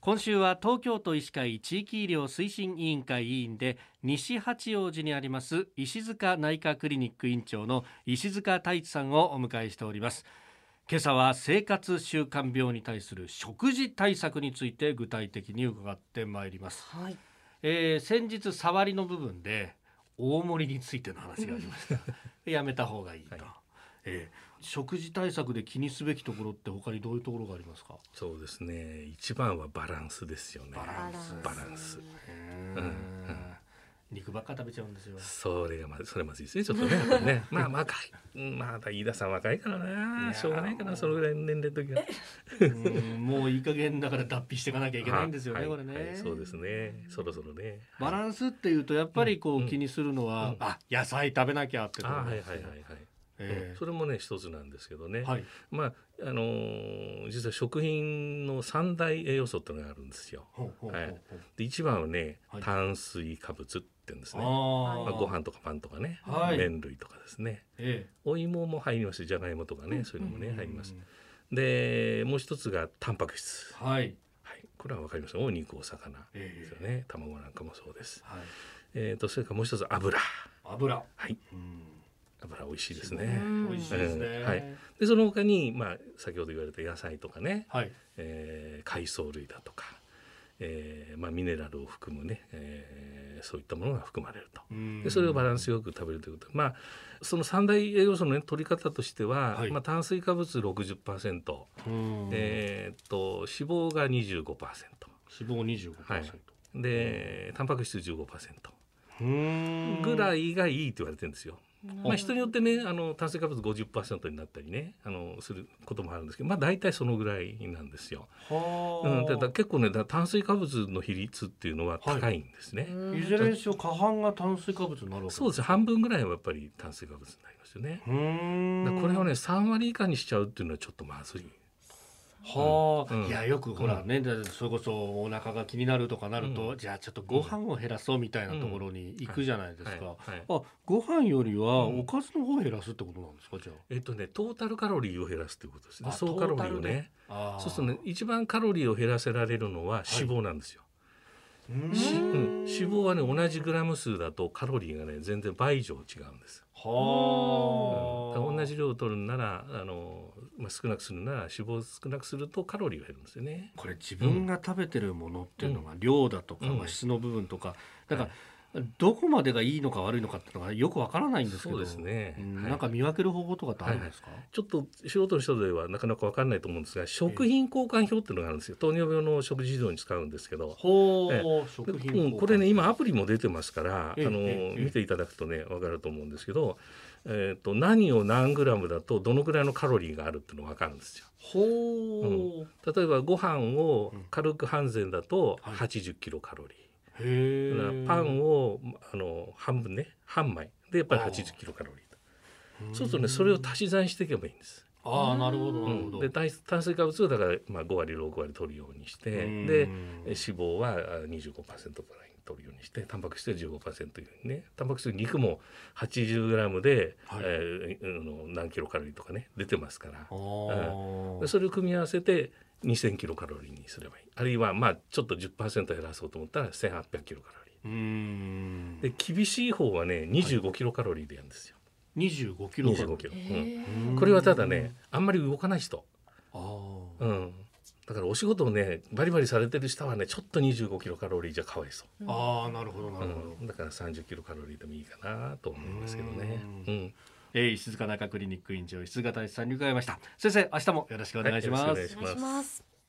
今週は東京都医師会地域医療推進委員会委員で西八王子にあります石塚内科クリニック院長の石塚太一さんをお迎えしております。今朝は生活習慣病に対する食事対策について具体的に伺ってまいります、はい。えー先日触りの部分で大盛りについての話がありました。やめた方がいいと、はいえー食事対策で気にすべきところって他にどういうところがありますか？そうですね。一番はバランスですよね。バランス。バランス。うんうん。肉ばっか食べちゃうんですよ。それがまそれまずいですねちょっとねね。まあ若い。うんまだ飯田さん若いからな。しょうがないかなそのぐらいの年齢の時は。うんもういい加減だから脱皮していかなきゃいけないんですよね、はい。これね、はいそうですね。そろそろね。バランスっていうとやっぱりこううん気にするのは、うん。あ野菜食べなきゃってとこあはいろですよはいはいはいえうんそれもね一つなんですけどね、えはい。まああのー実は食品の三大栄養素っていうのがあるんですよ。で一番はね、はい。炭水化物って言うんですね。あまーあ、ご飯とかパンとかね、はい。麺類とかですね。えお芋も入りますじゃがいもとかね、そういうのもえね入ります。でもう一つがタンパク質、はい。はい、これはわかります？お肉お魚ええ。ですよね。卵なんかもそうです。はい。えー、とそれからもう一つ油。油。はい。うん油美味しいですうね。ん美味しいですね、うんはい。でその他に、まあ、先ほど言われた野菜とかね、はい。えー海藻類だとか、えーまあ、ミネラルを含むね、えーそういったものが含まれると。うん。でそれをバランスよく食べるということ。でまあその三大栄養素の、ね、取り方としては、はい。まあ、炭水化物60%、うん。えーっと脂肪が25%脂肪25%、はい。でタンパク質15%うんぐらいがいいって言われてるんですよ。まあ、人によってねあの炭水化物50%になったりねあのすることもあるんですけどまあ大体そのぐらいなんですよ。はうん、だ結構ね炭水化物の比率っていうのは高いんですね。いずれにしろ過半が炭水化物になるわけそうです半分ぐらいはやっぱり炭水化物になりますよね。これをね3割以下にしちゃうっていうのはちょっとまずい。はあ、うん。いやよくほらね、だそれこそお腹が気になるとかなると、うじゃあちょっとご飯を減らそうみたいなところに行くじゃないですか、はい。はい。あご飯よりはうん。おかずの方を減らすってことなんですかじゃえっとねトータルカロリーを減らすということですね。あ総カロリーをね。ああそうするとね一番カロリーを減らせられるのは脂肪なんですよ。うーん。しうん、脂肪はね同じグラム数だとカロリーがね全然倍以上違うんです。はあ、だから同じ量を取るならあの、まあ、少なくするなら脂肪を少なくするとカロリーが減るんですよね。これ自分が食べてるものっていうのが量だとか、質の部分とかだから、はいどこまでがいいのか悪いのかっていうのがよくわからないんですけど。そうですね。はい。んなんか見分ける方法とかってあるんですか、ちょっと素人の人ではなかなか分かんないと思うんですが食品交換表っていうのがあるんですよ。糖尿病の食事指導に使うんですけど、ほう、え食品うん、これね今アプリも出てますからあえ。えのええ。見ていただくとね分かると思うんですけど、えー、と何を何グラムだとどのぐらいのカロリーがあるっていうのが分かるんですよ。ほう、例えばご飯を軽く半膳だとはい。80キロカロリー。へえだからパンをあの半分ね。半枚。でやっぱり80キロカロリーと。そうするとねそれを足し算していけばいいんです。ああなるほどうなるほど、ん、で炭炭水化物をだから、まあ、5割6割取るようにしてうん。で脂肪はあ25%ぐらいに取るようにしてタンパク質は15%いうふうにねタンパク質肉も 80g で、はい。えーあの何キロカロリーとかね出てますから。あー。でそれを組み合わせて2000キロカロリーにすればいい。あるいはまあちょっと10%減らそうと思ったら1800キロカロリー。うーん。で厳しい方はね25キロカロリーでやるんですよ。25キロカロ25キロ、へうん。ー。これはただねあんまり動かない人、あー。うん、だからお仕事をねバリバリされてる人はねちょっと25キロカロリーじゃかわいそあーなるほどなう、るほど、うん、だから30キロカロリーでもいいかなと思うんですけどね。ううん。んえー、石塚中クリニック院長石塚大さんに伺いました先生明日もよろしくお願いします、はいよろしくお願いしますお願いします。